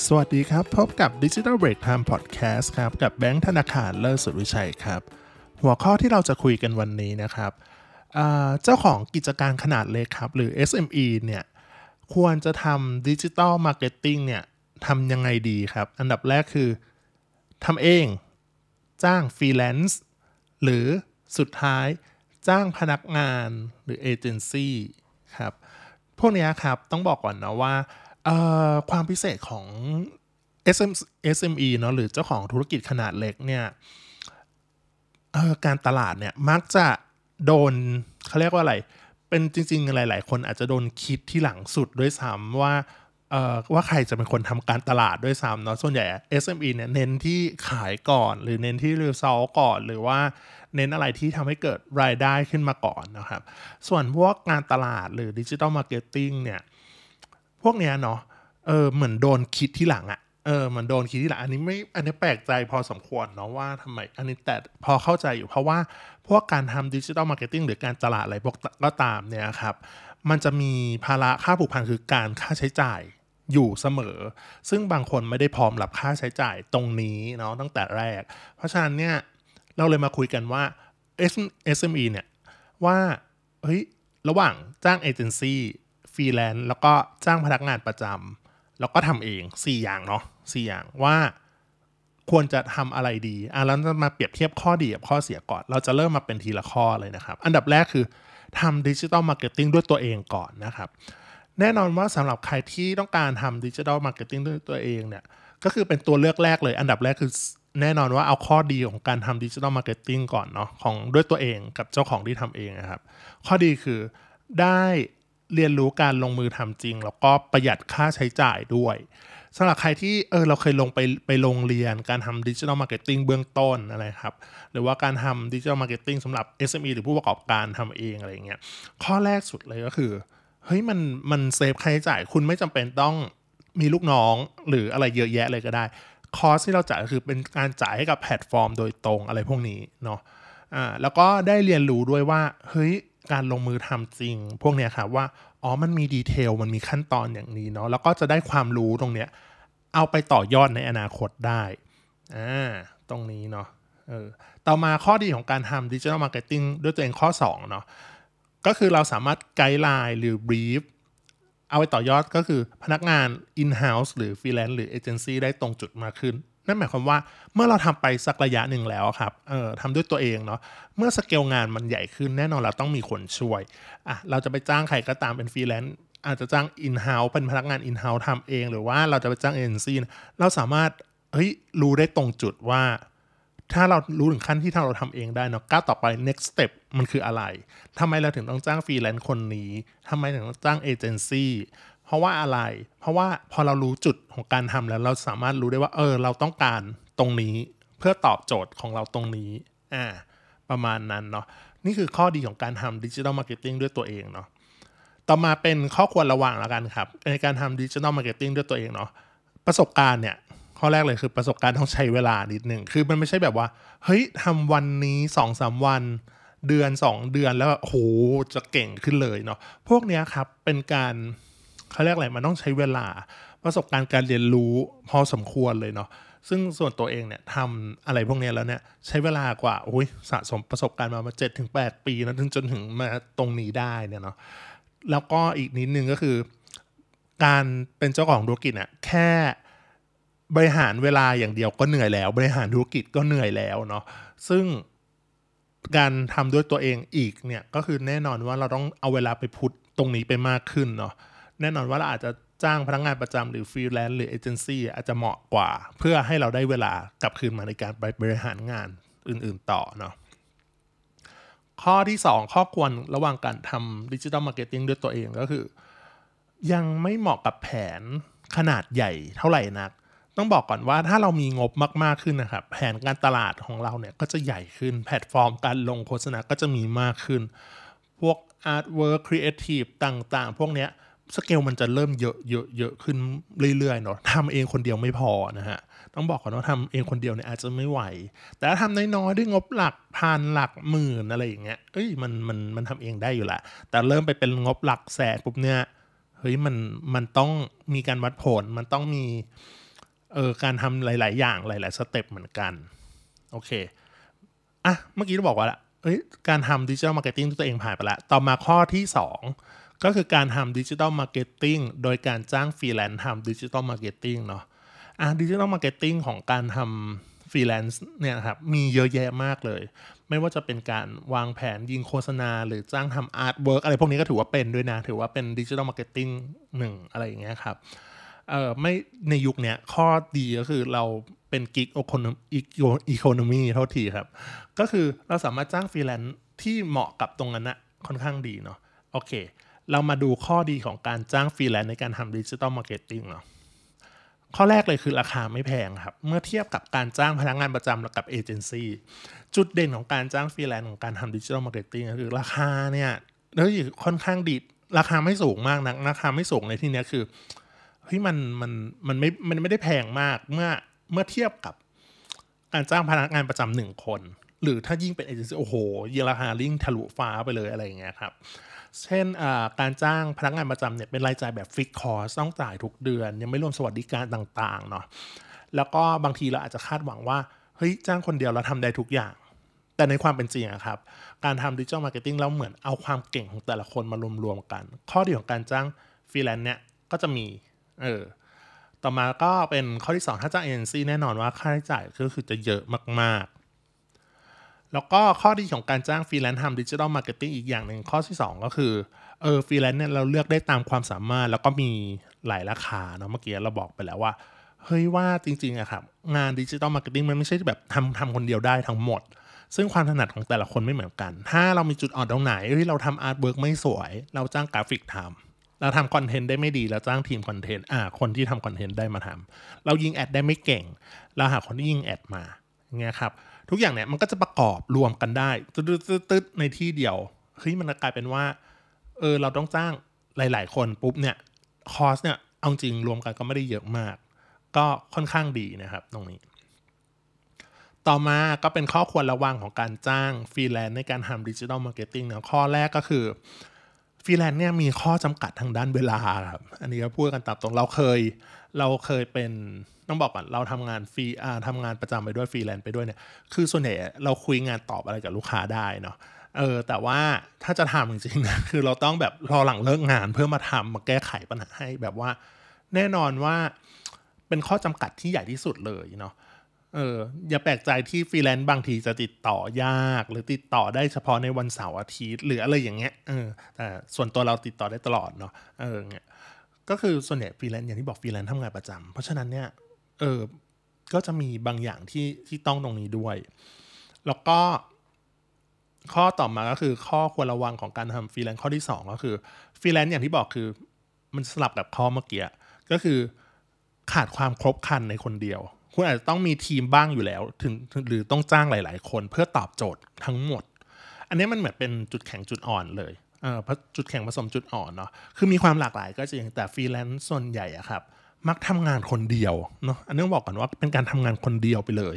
สวัสดีครับ พบกับ Digital Break Time Podcast ครับ กับแบงค์ธนาคารเลิศสุดวิชัยครับ หัวข้อที่เราจะคุยกันวันนี้นะครับเจ้าของกิจการขนาดเล็กครับ หรือ SME เนี่ยควรจะทำดิจิ t a ลมาร์เก็ตติ้งเนี่ยทำยังไงดีครับ อันดับแรกคือทำเอง จ้างฟรีแลนซ์หรือสุดท้ายจ้างพนักงานหรือเอเจนซี่ครับ พวกนี้ครับต้องบอกก่อนนะว่า ความพิเศษของ SM, SME เนาะหรือเจ้าของธุรกิจขนาดเล็กเนี่ยการตลาดเนี่ยมักจะโดนเขาเรียกว่าอะไร เป็นจริง ๆ หลาย ๆ คนอาจจะโดนคิดที่หลังสุดด้วยซ้ำว่าว่าใครจะเป็นคนทำการตลาดด้วยซ้ำเนาะส่วนใหญ่ SME เนี่ยเน้นที่ขายก่อน หรือเน้นที่รีซอลก่อน หรือว่าเน้นอะไรที่ทำให้เกิดรายได้ขึ้นมาก่อนนะครับ ส่วนพวกงานตลาดหรือ digital marketing เนี่ย พวกเนี้ยเนาะเออเหมือนโดนคิดที่หลังอะเออเหมือนโดนคิดที่หลังอันนี้ไม่อันนี้แปลกใจพอสมควรเนาะว่าทำไม อันนี้แต่พอเข้าใจอยู่เพราะว่าพวกการทำ digital marketing หรือการตลาดอะไรพวกก็ตามเนี่ยครับ มันจะมีภาระค่าผูกพันคือการค่าใช้จ่ายอยู่เสมอ ซึ่งบางคนไม่ได้พร้อมรับค่าใช้จ่ายตรงนี้เนาะตั้งแต่แรก เพราะฉะนั้นเนี่ยเราเลยมาคุยกันว่า SME เนี่ยว่าเฮ้ยระหว่างจ้างเอเจนซี่ ฟรีแลนซ์แล้วก็จ้างพนักงานประจำแล้วก็ทำเอง 4 อย่างเนาะ4อย่างว่าควรจะทำอะไรดีอะแล้วจะมาเปรียบเทียบข้อดีกับข้อเสียก่อน เราจะเริ่มมาเป็นทีละข้อเลยนะครับ อันดับแรกคือทำ digital marketing ด้วยตัวเองก่อนนะครับ แน่นอนว่าสำหรับใครที่ต้องการทำ digital marketing ด้วยตัวเองเนี่ยก็คือเป็นตัวเลือกแรกเลย อันดับแรกคือแน่นอนว่าเอาข้อดีของการทำ digital marketing ก่อนเนาะของด้วยตัวเองกับเจ้าของที่ทำเองนะครับ ข้อดีคือได้ เรียนรู้การลงมือทำจริง แล้วก็ประหยัดค่าใช้จ่ายด้วยสำหรับใครที่เออเราเคยลงไปไปโรงเรียนการทำ digital marketing เบื้องต้นอะไรครับหรือว่าการทำ digital marketing สำหรับ SME หรือผู้ประกอบการทำเองอะไรเงี้ยข้อแรกสุดเลยก็คือเฮ้ยมันมัน save ค่าใช้จ่ายคุณไม่จำเป็นต้องมีลูกน้องหรืออะไรเยอะแยะเลยก็ได้ cost ที่เราจ่ายก็คือเป็นการจ่ายให้กับแพลตฟอร์มโดยตรงอะไรพวกนี้เนาะอ่าแล้วก็ได้เรียนรู้ด้วยว่าเฮ้ย การลงมือทำจริง พวกเนี้ยครับว่าอ๋อมันมี detail มันมีขั้นตอนอย่างนี้เนาะแล้วก็จะได้ความรู้ตรงเนี้ยเอาไปต่อยอดในอนาคตได้อ่าตรงนี้เนาะเออต่อมาข้อดีของการทำ digital marketing ด้วยตัวเองข้อ2เนาะก็คือเราสามารถ guideline หรือ brief เอาไปต่อยอดก็คือพนักงาน in-house หรือฟรีแลนซ์หรือเอเจนซี่ได้ตรงจุดมากขึ้น นั่นหมายความว่าเมื่อเราทำไปสักระยะหนึ่งแล้วครับ เออทำด้วยตัวเองเนาะ เมื่อสเกลงานมันใหญ่ขึ้นแน่นอนเราต้องมีคนช่วย อะ เราจะไปจ้างใครก็ตามเป็นฟรีแลนซ์ อาจจะจ้าง in-house เป็นพนักงาน in-house ทำเอง หรือว่าเราจะไปจ้างเอเจนซี่ เราสามารถ เฮ้ย รู้ได้ตรงจุดว่า ถ้าเรารู้ถึงขั้นที่ถ้าเราทำเองได้เนาะ ก้าวต่อไป next step มันคืออะไรทำไมเราถึงต้องจ้างฟรีแลนซ์คนนี้ทำไมถึงต้องจ้างเอเจนซี่ เพราะว่าอะไร เพราะว่าพอเรารู้จุดของการทำแล้ว เราสามารถรู้ได้ว่า เออ เราต้องการตรงนี้เพื่อตอบโจทย์ของเราตรงนี้อ่าประมาณนั้นเนาะนี่คือข้อดีของการทำ digital marketing ด้วยตัวเองเนาะต่อมาเป็นข้อควรระวังแล้วกันครับ ในการทำ digital marketing ด้วยตัวเองเนาะประสบการณ์เนี่ยข้อแรกเลยคือประสบการณ์ต้องใช้เวลานิดหนึ่งคือมันไม่ใช่แบบว่า เฮ้ยทำวันนี้สองสาวัน เดือน 2 เดือนแล้วโหจะเก่งขึ้นเลยเนาะพวกเนี้ยครับเป็นการ เขาเรียกอะไรมันต้องใช้เวลาประสบการณ์การเรียนรู้พอสมควรเลยเนาะซึ่งส่วนตัวเองเนี่ยทำอะไรพวกนี้แล้วเนี่ยใช้เวลากว่าโอ้ยสะสมประสบการณ์มามาเจ็ดถึงแปดปีนะถึงจนถึงมาตรงนี้ได้เนี่ยเนาะแล้วก็อีกนิดนึงก็คือ การเป็นเจ้าของธุรกิจเนี่ยแค่บริหารเวลาอย่างเดียวก็เหนื่อยแล้ว บริหารธุรกิจก็เหนื่อยแล้วเนาะซึ่งการทำด้วยตัวเองอีกเนี่ยก็คือแน่นอนว่าเราต้องเอาเวลาไปพุทตรงนี้ไปมากขึ้นเนาะ แน่นอนว่าเราอาจจะจ้างพนักงานประจำหรือฟรีแลนซ์หรือเอเจนซี่อาจจะเหมาะกว่า เพื่อให้เราได้เวลากลับคืนมาในการไปบริหารงานอื่นๆต่อเนาะข้อที่ 2 ข้อควรระวังการทำ digital marketing ด้วยตัวเองก็คือ ยังไม่เหมาะกับแผนขนาดใหญ่เท่าไหร่นัก ต้องบอกก่อนว่าถ้าเรามีงบมากๆขึ้นนะครับ แผนการตลาดของเราเนี่ยก็จะใหญ่ขึ้น แพลตฟอร์มการลงโฆษณาก็จะมีมากขึ้น พวก artwork creative ต่างๆ พวกเนี้ย สเกลมันจะเริ่มเยอะเยอะเยอะขึ้นเรื่อยๆเนาะทำเองคนเดียวไม่พอนะฮะ ต้องบอกก่อนว่าทำเองคนเดียวเนี่ยอาจจะไม่ไหว แต่ถ้าทำน้อยๆด้วยงบหลักพันหลักหมื่นอะไรอย่างเงี้ยเอ้ยมันมันมันทำเองได้อยู่ละแต่เริ่มไปเป็นงบหลักแสนปุ๊บเนี่ยเฮ้ยมันมันต้องมีการวัดผลมันต้องมีเออการทำหลาย ๆ อย่างหลาย ๆ step เหมือนกัน โอเคอะเมื่อกี้เราบอกว่าละเอ้ยการทำ digital marketing ตัวเองผ่านไปแล้วต่อมาข้อที่ 2 ก็คือการทำ digital marketing โดยการจ้างฟรีแลนซ์ทำ digital marketing เนาะอะ digital marketing ของการทำฟรีแลนซ์เนี่ยครับมีเยอะแยะมากเลย ไม่ว่าจะเป็นการวางแผนยิงโฆษณา หรือจ้างทำ artwork อะไรพวกนี้ก็ถือว่าเป็นด้วยนะ ถือว่าเป็น digital marketing หนึ่งอะไรอย่างเงี้ยครับเออไม่ในยุคเนี้ยข้อดีก็คือเราเป็น gig econ economy เท่าทีครับ ก็คือเราสามารถจ้างฟรีแลนซ์ที่เหมาะกับตรงนั้นนะค่อนข้างดีเนาะโอเค เรามาดูข้อดีของการจ้างฟรีแลนซ์ในการทำ digital marketing เนาะข้อแรกเลยคือราคาไม่แพงครับ เมื่อเทียบกับการจ้างพนักงานประจำกับเอเจนซี่จุดเด่นของการจ้างฟรีแลนซ์ของการทำ digital marketing คือราคาเนี่ยแล้วค่อนข้างดีราคาไม่สูงมากนะราคาไม่สูงในที่นี้คือเฮ้ยมันมันมันไม่มันไม่ได้แพงมากเมื่อเมื่อเทียบกับการจ้างพนักงานประจำหนึ่งคน หรือถ้ายิ่งเป็นเอเจนซี่โอ้โหยิงราคาลิ่งทะลุฟ้าไปเลยอะไรอย่างเงี้ยครับ เช่นการจ้างพนักงานประจำเนี่ยเป็นรายจ่ายแบบฟิกคอร์สต้องจ่ายทุกเดือน ยังไม่รวมสวัสดิการต่างๆเนาะแล้วก็บางทีเราอาจจะคาดหวังว่าเฮ้ยจ้างคนเดียวเราทำได้ทุกอย่าง แต่ในความเป็นจริงอะครับ การทำ digital marketing เราเหมือนเอาความเก่งของแต่ละคนมารวมๆกัน ข้อดีของการจ้างฟรีแลนซ์เนี่ยก็จะมีเออต่อมาก็เป็นข้อที่ 2 ถ้าจ้างเอเจนซี่แน่นอนว่าค่าใช้จ่ายก็คือจะเยอะมากๆ แล้วก็ข้อดีของการจ้างฟรีแลนซ์ทำ digital marketing อีกอย่างหนึ่งข้อที่ 2 ก็คือเออฟรีแลนซ์เนี่ยเราเลือกได้ตามความสามารถ แล้วก็มีหลายราคาเนาะเมื่อกี้เราบอกไปแล้วว่า เฮ้ยว่าจริงๆอะครับ งาน digital marketing มันไม่ใช่แบบทำทำคนเดียวได้ทั้งหมด ซึ่งความถนัดของแต่ละคนไม่เหมือนกัน ถ้าเรามีจุดอ่อนตรงไหนที่เราทำ artwork ไม่สวย เราจ้างกราฟิกทำเราทำคอนเทนต์ได้ไม่ดีเราจ้างทีมคอนเทนต์อ่าคนที่ทำคอนเทนต์ได้มาทำเรายิง ad ได้ไม่เก่ง เราหาคนที่ยิง ad มาเงี้ยครับ ทุกอย่างเนี่ยมันก็จะประกอบรวมกันได้ตึ๊ดๆในที่เดียวเฮ้ยมันกลายเป็นว่าเออเราต้องจ้างหลาย ๆ คนปุ๊บเนี่ย cost เนี่ยเอาจริงรวมกันก็ไม่ได้เยอะมาก ก็ค่อนข้างดีนะครับตรงนี้ ต่อมาก็เป็นข้อควรระวังของการจ้างฟรีแลนซ์ในการทำ digital marketing นะข้อแรกก็คือ ฟรีแลนซ์เนี่ยมีข้อจำกัดทางด้านเวลาครับ อันนี้ก็พูดกันตามตรงเราเคย เราเคยเป็นต้องบอกก่อนเราทำงานฟรีอ่าทำงานประจำไปด้วยฟรีแลนซ์ไปด้วยเนี่ยคือส่วนใหญ่เราคุยงานตอบอะไรกับลูกค้าได้เนาะเออแต่ว่าถ้าจะทำจริงๆนะคือเราต้องแบบรอหลังเลิกงานเพื่อมาทำมาแก้ไขปัญหาให้แบบว่า แน่นอนว่าเป็นข้อจำกัดที่ใหญ่ที่สุดเลยเนาะ เอออย่าแปลกใจที่ฟรีแลนซ์บางทีจะติดต่อยาก หรือติดต่อได้เฉพาะในวันเสาร์อาทิตย์หรืออะไรอย่างเงี้ยเออแต่ส่วนตัวเราติดต่อได้ตลอดเนาะเออเงี้ยก็คือส่วนใหญ่ฟรีแลนซ์อย่างที่บอกฟรีแลนซ์ทำงานประจำเพราะฉะนั้นเนี่ยเออก็จะมีบางอย่างที่ที่ต้องตรงนี้ด้วย แล้วก็ ข้อต่อมาก็คือข้อควรระวังของการทำฟรีแลนซ์ข้อที่ 2 ก็คือฟรีแลนซ์อย่างที่บอกคือ มันสลับกับข้อเมื่อกี้ก็คือขาดความครบครันในคนเดียว คุณอาจจะต้องมีทีมบ้างอยู่แล้ว ถึงหรือต้องจ้างหลาย ๆ คนเพื่อตอบโจทย์ทั้งหมด อันนี้มันเหมือนเป็นจุดแข็งจุดอ่อนเลยเออจุดแข็งผสมจุดอ่อนเนาะคือมีความหลากหลายก็จริงแต่ฟรีแลนซ์ส่วนใหญ่อะครับ มักทำงานคนเดียวเนาะอันนี้ต้องบอกก่อนว่าเป็นการทำงานคนเดียวไปเลย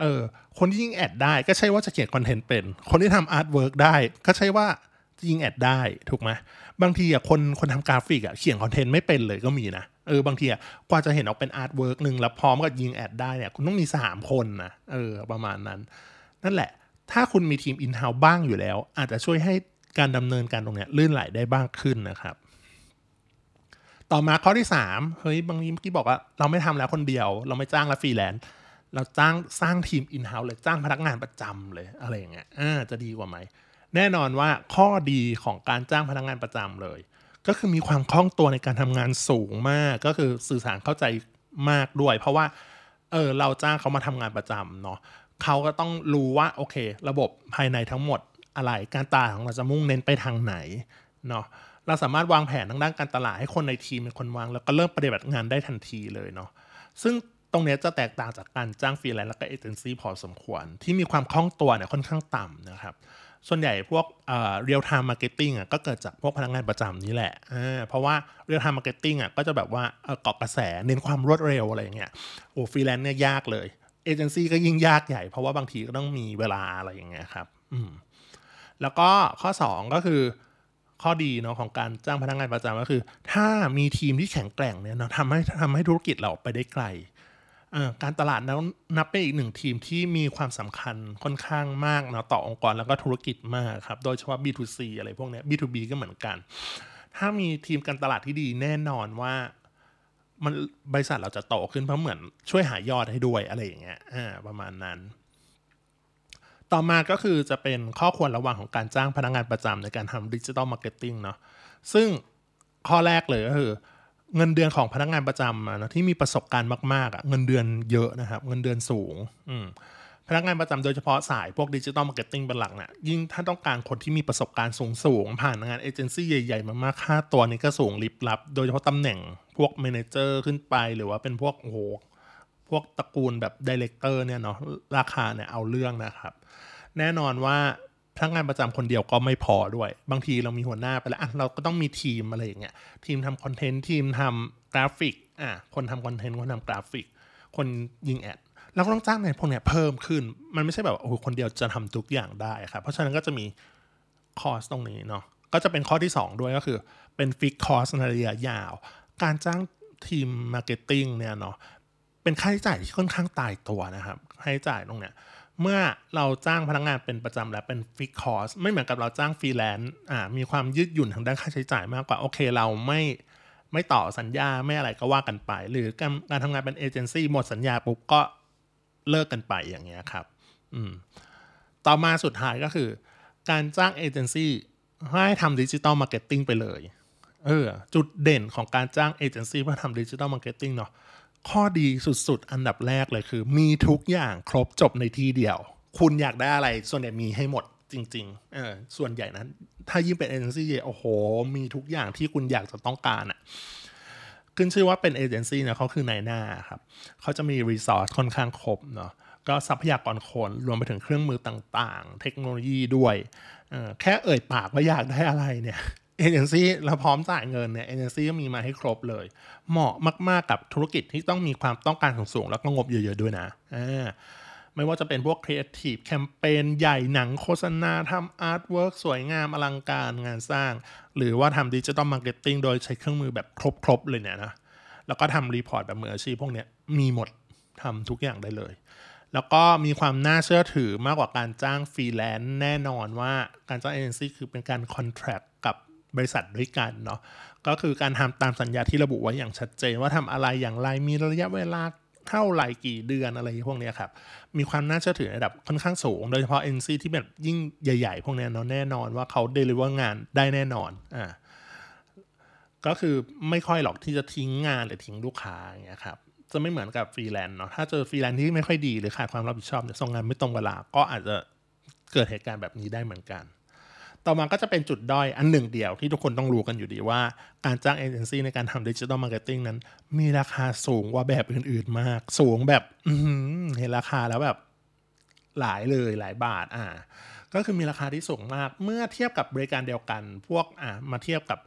เออคนที่ยิง ad ได้ก็ใช่ว่าจะเขียนคอนเทนต์เป็น คนที่ทำ artwork ได้ ก็ใช่ว่ายิง ad ได้ถูกไหมบางทีอะคนคนทำกราฟิกอะเขียนคอนเทนต์ไม่เป็นเลยก็มีนะ เออบางทีอะกว่าจะเห็นออกเป็น artwork หนึ่งแล้วพร้อมกับยิง ad ได้เนี่ยคุณต้องมีสามคนนะเออประมาณนั้น นั่นแหละ ถ้าคุณมีทีม in-house บ้างอยู่แล้ว อาจจะช่วยให้การดำเนินการตรงเนี้ยลื่นไหลได้บ้างขึ้นนะครับ ต่อมาข้อที่ 3 เฮ้ยบางทีเมื่อกี้บอกว่าเราไม่ทำแล้วคนเดียว เราไม่จ้างแล้วฟรีแลนซ์เราจ้างสร้างทีม in-house เลยจ้างพนักงานประจำเลยอะไรอย่างเงี้ยอ่าจะดีกว่าไหมแน่นอนว่าข้อดีของการจ้างพนักงานประจำเลย ก็คือมีความคล่องตัวในการทำงานสูงมากก็คือสื่อสารเข้าใจมากด้วย เพราะว่าเออเราจ้างเขามาทำงานประจำเนาะเขาก็ต้องรู้ว่าโอเค ระบบภายในทั้งหมดอะไรการตลาดของเราจะมุ่งเน้นไปทางไหนเนาะเราสามารถวางแผนทางด้านการตลาดให้คนในทีมเป็นคนวาง แล้วก็เริ่มปฏิบัติงานได้ทันทีเลยเนาะซึ่งตรงนี้จะแตกต่างจากการจ้างฟรีแลนซ์และก็เอเจนซี่พอสมควร ที่มีความคล่องตัวเนี่ยค่อนข้างต่ำนะครับ ส่วนใหญ่พวก real-time marketing อะก็เกิดจากพวกพนักงานประจำนี่แหละ เพราะว่า real-time marketing อะก็จะแบบว่าเกาะกระแสเน้นความรวดเร็วอะไรอย่างเงี้ยโอ้ฟรีแลนซ์เนี่ยยากเลยเอเจนซี่ก็ยิ่งยากใหญ่ เพราะว่าบางทีก็ต้องมีเวลาอะไรอย่างเงี้ยครับอืมแล้วก็ข้อ 2 ก็คือข้อดีเนาะของการจ้างพนักงานประจำก็คือ ถ้ามีทีมที่แข็งแกร่งเนี่ยเนาะทำให้ทำให้ธุรกิจเราไปได้ไกล การตลาดนั้นนับเป็นอีกหนึ่งทีมที่มีความสำคัญค่อนข้างมากเนาะต่อองค์กรแล้วก็ธุรกิจมากครับ โดยเฉพาะ B2C อะไรพวกนี้ B2B ก็เหมือนกัน ถ้ามีทีมการตลาดที่ดีแน่นอนว่ามันบริษัทเราจะโตขึ้นเพราะเหมือนช่วยหายอดให้ด้วยอะไรอย่างเงี้ยอ่าประมาณนั้น ต่อมาก็คือจะเป็นข้อควรระวังของการจ้างพนักงานประจำในการทำดิจิ t a ลมาร์เก็ตติ้งเนาะซึ่งข้อแรกเลยก็คือ เงินเดือนของพนักงานประจำอะนะที่มีประสบการณ์มากๆอะเงินเดือนเยอะนะครับ เงินเดือนสูงอืมพนักงานประจำโดยเฉพาะสายพวกดิจิ t a ลมาร์เก็ตติ้งเป็นหลักเนี่ยยิ่งถ้าต้องการคนที่มีประสบการณ์สูงๆผ่านงานเอเจนซี่ใหญ่ๆ มากๆค่าตัวนี้ก็สูงลิบลับ โดยเฉพาะตำแหน่งพวก manager ขึ้นไปหรือว่าเป็นพวกโอ้โหพวกตระกูลแบบ director เนี่ยเนาะราคาเนี่ยเอาเรื่องนะครับ แน่นอนว่า พนักงานประจำคนเดียวก็ไม่พอด้วย บางทีเรามีหัวหน้าไปแล้วเราก็ต้องมีทีมอะไรอย่างเงี้ยทีมทำคอนเทนต์ทีมทำกราฟิกอะคนทำคอนเทนต์คนทำกราฟิก คนยิง ad เราก็ต้องจ้างในพวกเนี้ยเพิ่มขึ้น มันไม่ใช่แบบโอ้โหคนเดียวจะทำทุกอย่างได้ครับเพราะฉะนั้นก็จะมี cost ตรงนี้เนาะก็จะเป็นข้อที่ 2 ด้วยก็คือเป็น fixed cost ในระยะยาว การจ้างทีม marketing เนี่ยเนาะเป็นค่าใช้จ่ายที่ค่อนข้างตายตัวนะครับค่าใช้จ่ายตรงเนี้ย เมื่อเราจ้างพนักงานเป็นประจำและเป็น fixed cost ไม่เหมือนกับเราจ้างฟรีแลนซ์อ่ามีความยืดหยุ่นทางด้านค่าใช้จ่ายมากกว่าโอเคเราไม่ไม่ต่อสัญญาไม่อะไรก็ว่ากันไป หรือการการทำงานเป็นเอเจนซี่หมดสัญญาปุ๊บก็เลิกกันไปอย่างเงี้ยครับอืมต่อมาสุดท้ายก็คือ การจ้างเอเจนซี่ให้ทำ digital marketing ไปเลยเออจุดเด่นของการจ้างเอเจนซี่เพื่อทำดิจิ t a ลมาร์เก็ตติ้งเนาะ ข้อดีสุดๆ อันดับแรกเลยคือ มีทุกอย่างครบจบในที่เดียว คุณอยากได้อะไรส่วนใหญ่มีให้หมดจริงๆเออส่วนใหญ่นั้น ถ้ายิ่งเป็นเอเจนซี่โอ้โห มีทุกอย่างที่คุณอยากจะต้องการอะขึ้นชื่อว่าเป็นเอเจนซี่เนี่ยเขาคือนายหน้าครับเขาจะมี resource ค่อนข้างครบเนาะก็ทรัพยากรคนรวมไปถึงเครื่องมือต่างๆ เทคโนโลยีด้วยเออแค่เอ่ยปากว่าอยากได้อะไรเนี่ย เอเจนซี่เราพร้อมจ่ายเงินเนี่ยเอเจนซี่ก็มีมาให้ครบเลย เหมาะมาก ๆ กับธุรกิจที่ต้องมีความต้องการสูงๆ แล้วก็งบเยอะ ๆ ด้วยนะอ่าไม่ว่าจะเป็นพวกครีเอทีฟแคมเปญใหญ่หนังโฆษณาทำ artwork สวยงามอลังการงานสร้าง หรือว่าทำ digital marketing โดยใช้เครื่องมือแบบครบ ๆ เลยเนี่ยนะ แล้วก็ทำ report แบบมืออาชีพพวกเนี้ยมีหมดทำทุกอย่างได้เลยแล้วก็มีความน่าเชื่อถือมากกว่าการจ้างฟรีแลนซ์แน่นอนว่าการจ้างเอเจนซี่คือเป็นการ contract กับ บริษัทด้วยกันเนาะก็คือการทำตามสัญญาที่ระบุไว้อย่างชัดเจนว่าทำอะไรอย่างไรมีระยะเวลาเท่าไหร่กี่เดือนอะไรพวกเนี้ยครับ มีความน่าเชื่อถือระดับค่อนข้างสูง โดยเฉพาะ NC ที่แบบยิ่งใหญ่ ๆ พวกเนี้ยเนาะแน่นอนว่าเขา deliver งานได้แน่นอนอ่าก็คือไม่ค่อยหรอกที่จะทิ้งงานหรือทิ้งลูกค้าอย่างเงี้ยครับจะไม่เหมือนกับฟรีแลนซ์เนาะถ้าเจอฟรีแลนซ์ที่ไม่ค่อยดีหรือขาดความรับผิดชอบเนี่ยส่งงานไม่ตรงเวลาก็อาจจะเกิดเหตุการณ์แบบนี้ได้เหมือนกัน ต่อมาก็จะเป็นจุดด้อยอันหนึ่งเดียวที่ทุกคนต้องรู้กันอยู่ดีว่า การจ้างเอเจนซี่ในการทำดิจิ t a ลมาร์เก็ตติ้งนั้น มีราคาสูงกว่าแบบอื่นๆมาก สูงแบบเห็นราคาแล้วแบบหลายเลยหลายบาทอ่าก็คือมีราคาที่สูงมาก เมื่อเทียบกับบริการเดียวกัน พวกอ่ามาเทียบกับ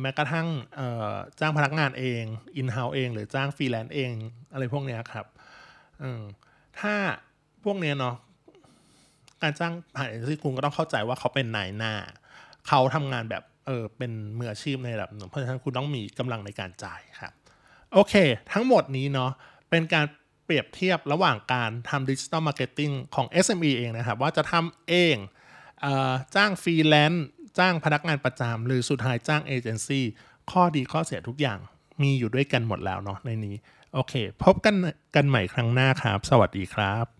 แม้กระทั่งจ้างพนักงานเอง in-house เอง หรือจ้างฟรีแลนซ์เอง อะไรพวกนี้ครับถ้าพวกเนี้ยเนาะ การจ้างผ่านเอเจนซี่คุณก็ต้องเข้าใจว่าเขาเป็นนายหน้า เขาทำงานแบบเออเป็นมืออาชีพในระดับหนึ่งเพราะฉะนั้นคุณต้องมีกำลังในการจ่ายครับโอเค ทั้งหมดนี้เนาะเป็นการเปรียบเทียบระหว่างการทำดิจิ t a ลมาร์เก็ตติ้งของ SME เองนะครับ ว่าจะทำเองเออจ้างฟรีแลนซ์จ้างพนักงานประจำหรือสุดท้ายจ้างเอเจนซี่ข้อดีข้อเสียทุกอย่างมีอยู่ด้วยกันหมดแล้วเนาะในนี้ โอเค พบกันกันใหม่ครั้งหน้าครับ สวัสดีครับ